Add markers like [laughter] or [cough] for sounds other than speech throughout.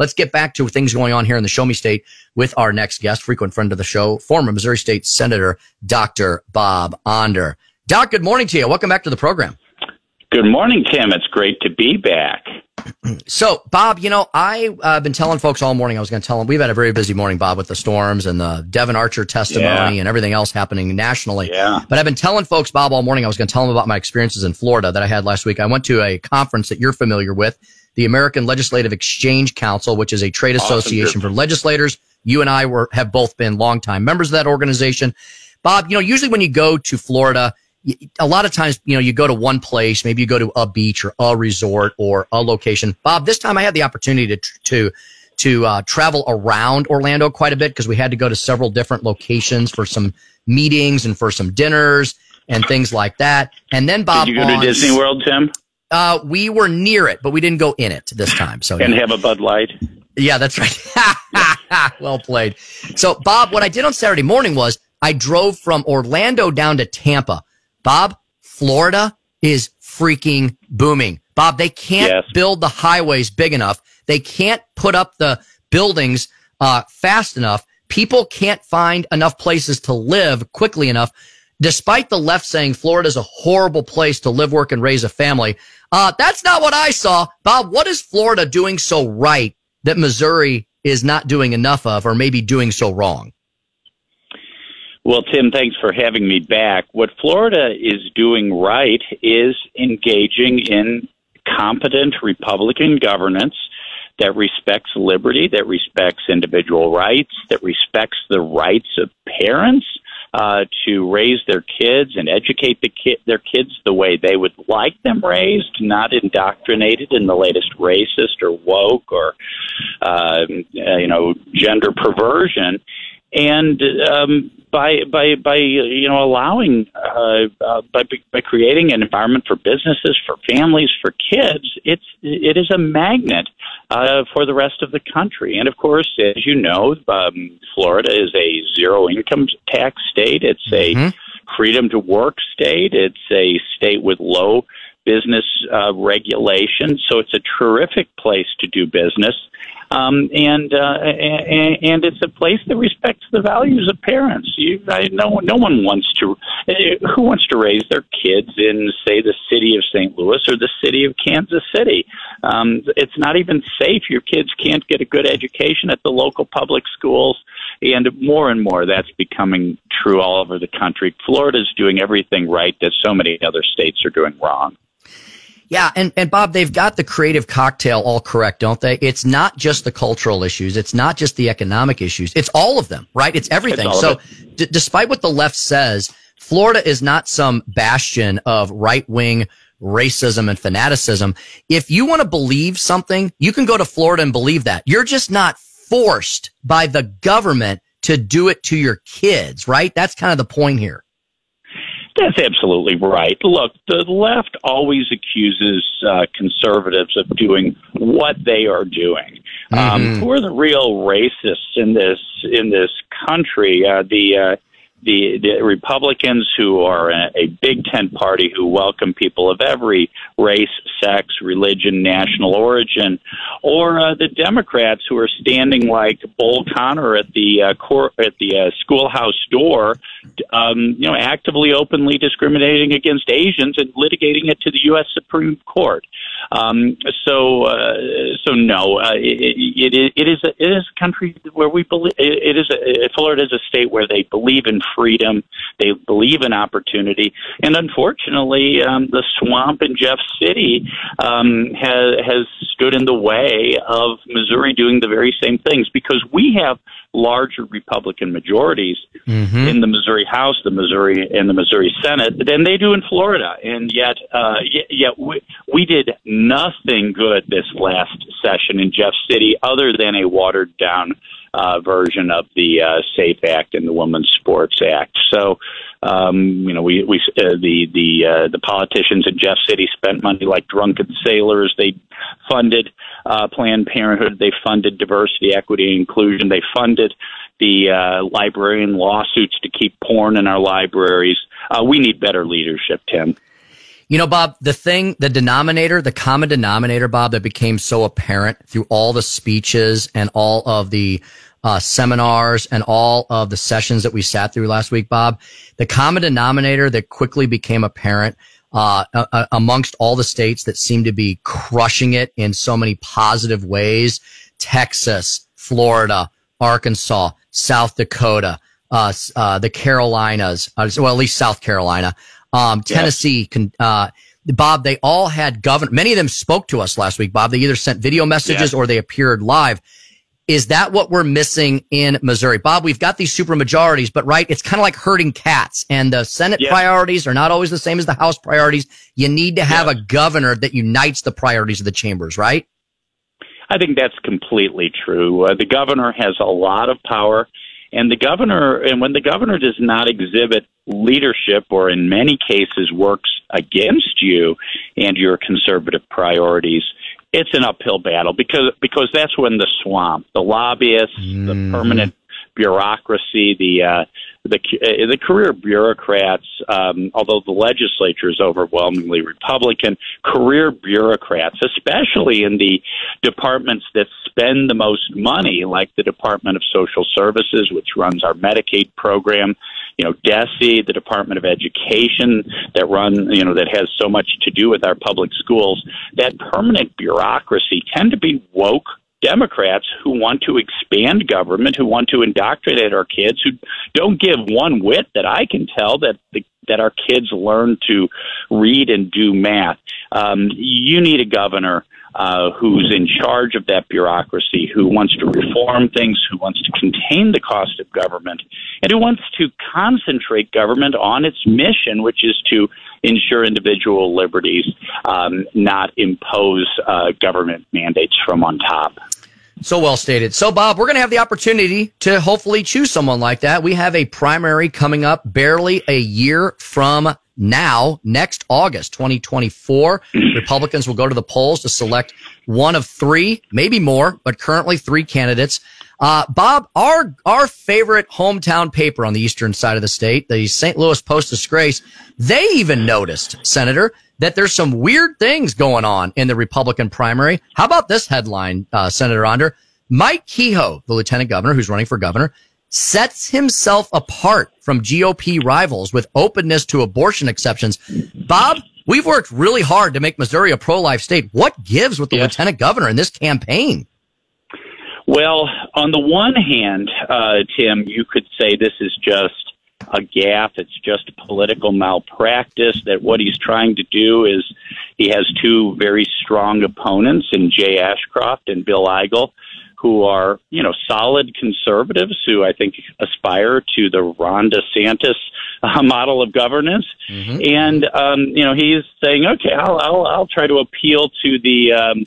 let's get back to things going on here in the Show Me State with our next guest, frequent friend of the show, former Missouri State Senator, Dr. Bob Onder. Doc, good morning to you. Welcome back to the program. Good morning, Tim. It's great to be back. [clears throat] So, Bob, you know, I've uh, been telling folks all morning, I was going to tell them, we've had a very busy morning, Bob, with the storms and the Devon Archer testimony yeah. and everything else happening nationally. Yeah. But I've been telling folks, Bob, all morning, I was going to tell them about my experiences in Florida that I had last week. I went to a conference that you're familiar with, the American Legislative Exchange Council, which is a trade association awesome. for legislators. You and I were, have both been longtime members of that organization. Bob, you know, usually when you go to Florida, a lot of times, you know, you go to one place, maybe you go to a beach or a resort or a location. Bob, this time I had the opportunity to, to, to uh, travel around Orlando quite a bit because we had to go to several different locations for some meetings and for some dinners and things like that. And then Bob, did you go on, to Disney World, Tim? Uh, we were near it, but we didn't go in it this time. So and yeah. have a Bud Light. Yeah, that's right. [laughs] well played. So Bob, what I did on Saturday morning was I drove from Orlando down to Tampa Bob, Florida is freaking booming. Bob, they can't yes. build the highways big enough. They can't put up the buildings uh, fast enough. People can't find enough places to live quickly enough. Despite the left saying Florida is a horrible place to live, work, and raise a family, uh, that's not what I saw. Bob, what is Florida doing so right that Missouri is not doing enough of, or maybe doing so wrong? Well, Tim, thanks for having me back. What Florida is doing right is engaging in competent Republican governance that respects liberty, that respects individual rights, that respects the rights of parents uh, to raise their kids and educate the ki- their kids the way they would like them raised, not indoctrinated in the latest racist or woke or uh, you know gender perversion and um, by by by you know allowing uh, uh, by by creating an environment for businesses, for families, for kids, it's it is a magnet uh, for the rest of the country. And of course, as you know, um, Florida is a zero income tax state. It's a mm-hmm. freedom to work state. It's a state with low business uh, regulation. So it's a terrific place to do business um, and, uh, and and it's a place that respects the values of parents. You, I, no, no one wants to. Uh, who wants to raise their kids in, say, the city of St. Louis or the city of Kansas City? Um, it's not even safe. Your kids can't get a good education at the local public schools, and more and more that's becoming true all over the country. Florida's doing everything right that so many other states are doing wrong. Yeah, and, and Bob, they've got the creative cocktail all correct, don't they? It's not just the cultural issues. It's not just the economic issues. It's all of them, right? It's everything. It's so d- despite what the left says, Florida is not some bastion of right wing racism and fanaticism. If you want to believe something, you can go to Florida and believe that. You're just not forced by the government to do it to your kids, right? That's kind of the point here. That's absolutely right. Look, the left always accuses uh, conservatives of doing what they are doing. Um, mm-hmm. Um, who are the real racists in this in this country? Uh, the uh, the, the Republicans who are a, a Big Tent party who welcome people of every race, sex, religion, national origin, or uh, the Democrats who are standing like Bull Connor at the uh, at the uh, schoolhouse door, um, you know, actively, openly discriminating against Asians and litigating it to the U.S. Supreme Court. Um, so, uh, so no, uh, it, it, it is a, it is a country where we believe it is a, Florida is a state where they believe in freedom, they believe in opportunity, and unfortunately, um, the swamp in Jeff City um, has has stood in the way of Missouri doing the very same things because we have larger Republican majorities mm-hmm. in the Missouri House, the Missouri and the Missouri Senate than they do in Florida, and yet, uh, yet, yet we, we did nothing good this last session in Jeff City other than a watered down uh, version of the uh, SAFE Act and the Women's Sports Act. So, um, you know, we, we uh, the the uh, the politicians in Jeff City spent money like drunken sailors. They funded uh, Planned Parenthood. They funded diversity, equity, inclusion. They funded the uh, librarian lawsuits to keep porn in our libraries. Uh, we need better leadership, Tim. You know, Bob, the thing, the denominator, the common denominator, Bob, that became so apparent through all the speeches and all of the uh, seminars and all of the sessions that we sat through last week, Bob, the common denominator that quickly became apparent uh, uh, amongst all the states that seem to be crushing it in so many positive ways, Texas, Florida, Arkansas, South Dakota, uh, uh, the Carolinas, uh, well, at least South Carolina, um, Tennessee, uh, Bob, they all had governor. Many of them spoke to us last week, Bob. They either sent video messages or they appeared live. Is that what we're missing in Missouri? Bob, we've got these super majorities, but right, it's kind of like herding cats and the Senate priorities are not always the same as the House priorities. You need to have a governor that unites the priorities of the chambers, right? I think that's completely true. Uh, the governor has a lot of power. And the governor, and when the governor does not exhibit leadership or in many cases works against you and your conservative priorities, it's an uphill battle because because that's when the swamp, the lobbyists, mm. the permanent bureaucracy, the uh, the uh, the career bureaucrats, um, although the legislature is overwhelmingly Republican, career bureaucrats, especially in the departments that spend the most money, like the Department of Social Services, which runs our Medicaid program, you know, DESE, the Department of Education, that run, you know, that has so much to do with our public schools. That permanent bureaucracy tend to be woke Democrats who want to expand government, who want to indoctrinate our kids, who don't give one whit that I can tell that the, that our kids learn to read and do math. Um, you need a governor uh, who's in charge of that bureaucracy, who wants to reform things, who wants to contain the cost of government, and who wants to concentrate government on its mission, which is to ensure individual liberties, um, not impose uh, government mandates from on top. So well stated. So, Bob, we're going to have the opportunity to hopefully choose someone like that. We have a primary coming up barely a year from now, next August 2024. [clears throat] Republicans will go to the polls to select one of three, maybe more, but currently three candidates. Uh, Bob, our, our favorite hometown paper on the eastern side of the state, the St. Louis Post Disgrace, they even noticed, Senator, that there's some weird things going on in the Republican primary. How about this headline, uh, Senator Onder? Mike Kehoe, the lieutenant governor who's running for governor, sets himself apart from GOP rivals with openness to abortion exceptions. Bob, we've worked really hard to make Missouri a pro-life state. What gives with the yes. lieutenant governor in this campaign? Well, on the one hand, uh, Tim, you could say this is just a gaffe. It's just political malpractice. That what he's trying to do is he has two very strong opponents in Jay Ashcroft and Bill Eigel, who are you know solid conservatives who I think aspire to the Ron DeSantis uh, model of governance. Mm-hmm. And um, you know he's saying, okay, I'll, I'll I'll try to appeal to the um,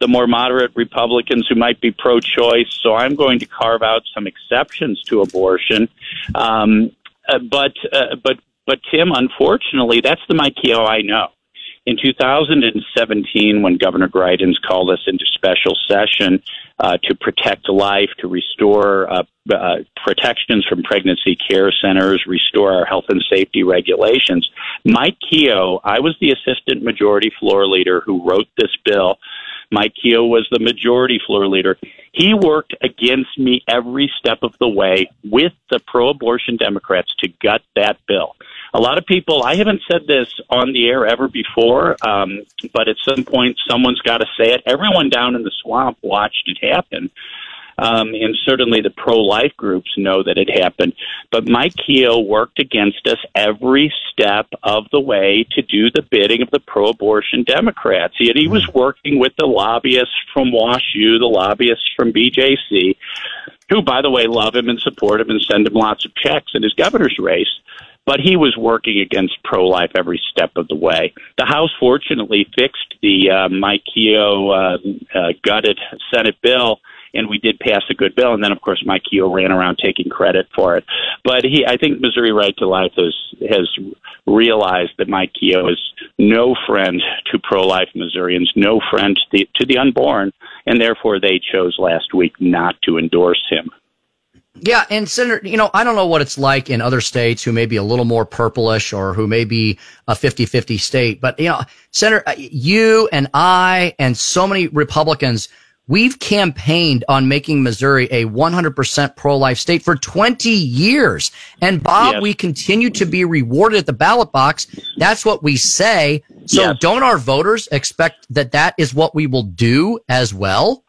the more moderate Republicans who might be pro-choice. So I'm going to carve out some exceptions to abortion. Um, uh, but uh, but but Tim, unfortunately, that's the Mike Kehoe I know. In 2017, when Governor Greitens called us into special session uh, to protect life, to restore uh, uh, protections from pregnancy care centers, restore our health and safety regulations, Mike Kehoe, I was the assistant majority floor leader who wrote this bill Mike Kehoe was the majority floor leader. He worked against me every step of the way with the pro abortion Democrats to gut that bill. A lot of people, I haven't said this on the air ever before, um, but at some point someone's got to say it. Everyone down in the swamp watched it happen. Um, and certainly the pro-life groups know that it happened. But Mike Kehoe worked against us every step of the way to do the bidding of the pro-abortion Democrats. He, he was working with the lobbyists from WashU, the lobbyists from BJC, who, by the way, love him and support him and send him lots of checks in his governor's race but he was working against pro life every step of the way. The House fortunately fixed the uh, Mike Kehoe uh, uh, gutted Senate bill and we did pass a good bill. And then, of course, Mike Kehoe ran around taking credit for it. But he, I think, Missouri Right to Life has has realized that Mike Kehoe is no friend to pro-life Missourians, no friend to the, to the unborn, and therefore they chose last week not to endorse him. Yeah, and Senator, you know, I don't know what it's like in other states who may be a little more purplish or who may be a 50-50 state, but you know, Senator, uh, you and I and so many Republicans, we've campaigned on making Missouri a 100% pro-life state for 20 years. And Bob, yes. we continue to be rewarded at the ballot box. That's what we say. So yes. don't our voters expect that that is what we will do as well?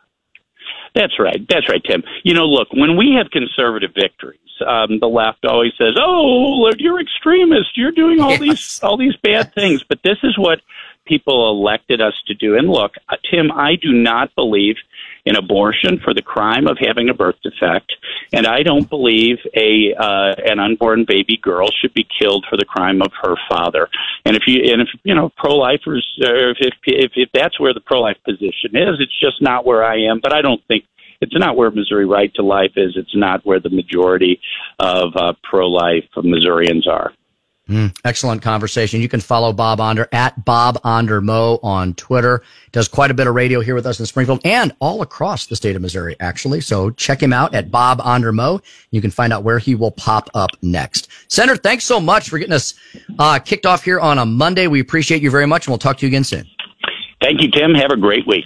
That's right. That's right, Tim. You know, look, when we have conservative victories, um, the left always says, "Oh, you're extremist. You're doing all yes. these all these bad things." But this is what people elected us to do. And look, uh, Tim, I do not believe in abortion for the crime of having a birth defect, and I don't believe a uh, an unborn baby girl should be killed for the crime of her father. And if you and if you know pro-lifers, uh, if, if if that's where the pro-life position is, it's just not where I am. But I don't think it's not where Missouri Right to Life is. It's not where the majority of uh, pro-life Missourians are. Mm, excellent conversation. You can follow Bob Onder at Bob Onder Mo on Twitter. Does quite a bit of radio here with us in Springfield and all across the state of Missouri, actually. So check him out at Bob Onder Mo. You can find out where he will pop up next. Senator, thanks so much for getting us uh, kicked off here on a Monday. We appreciate you very much, and we'll talk to you again soon. Thank you, Tim. Have a great week.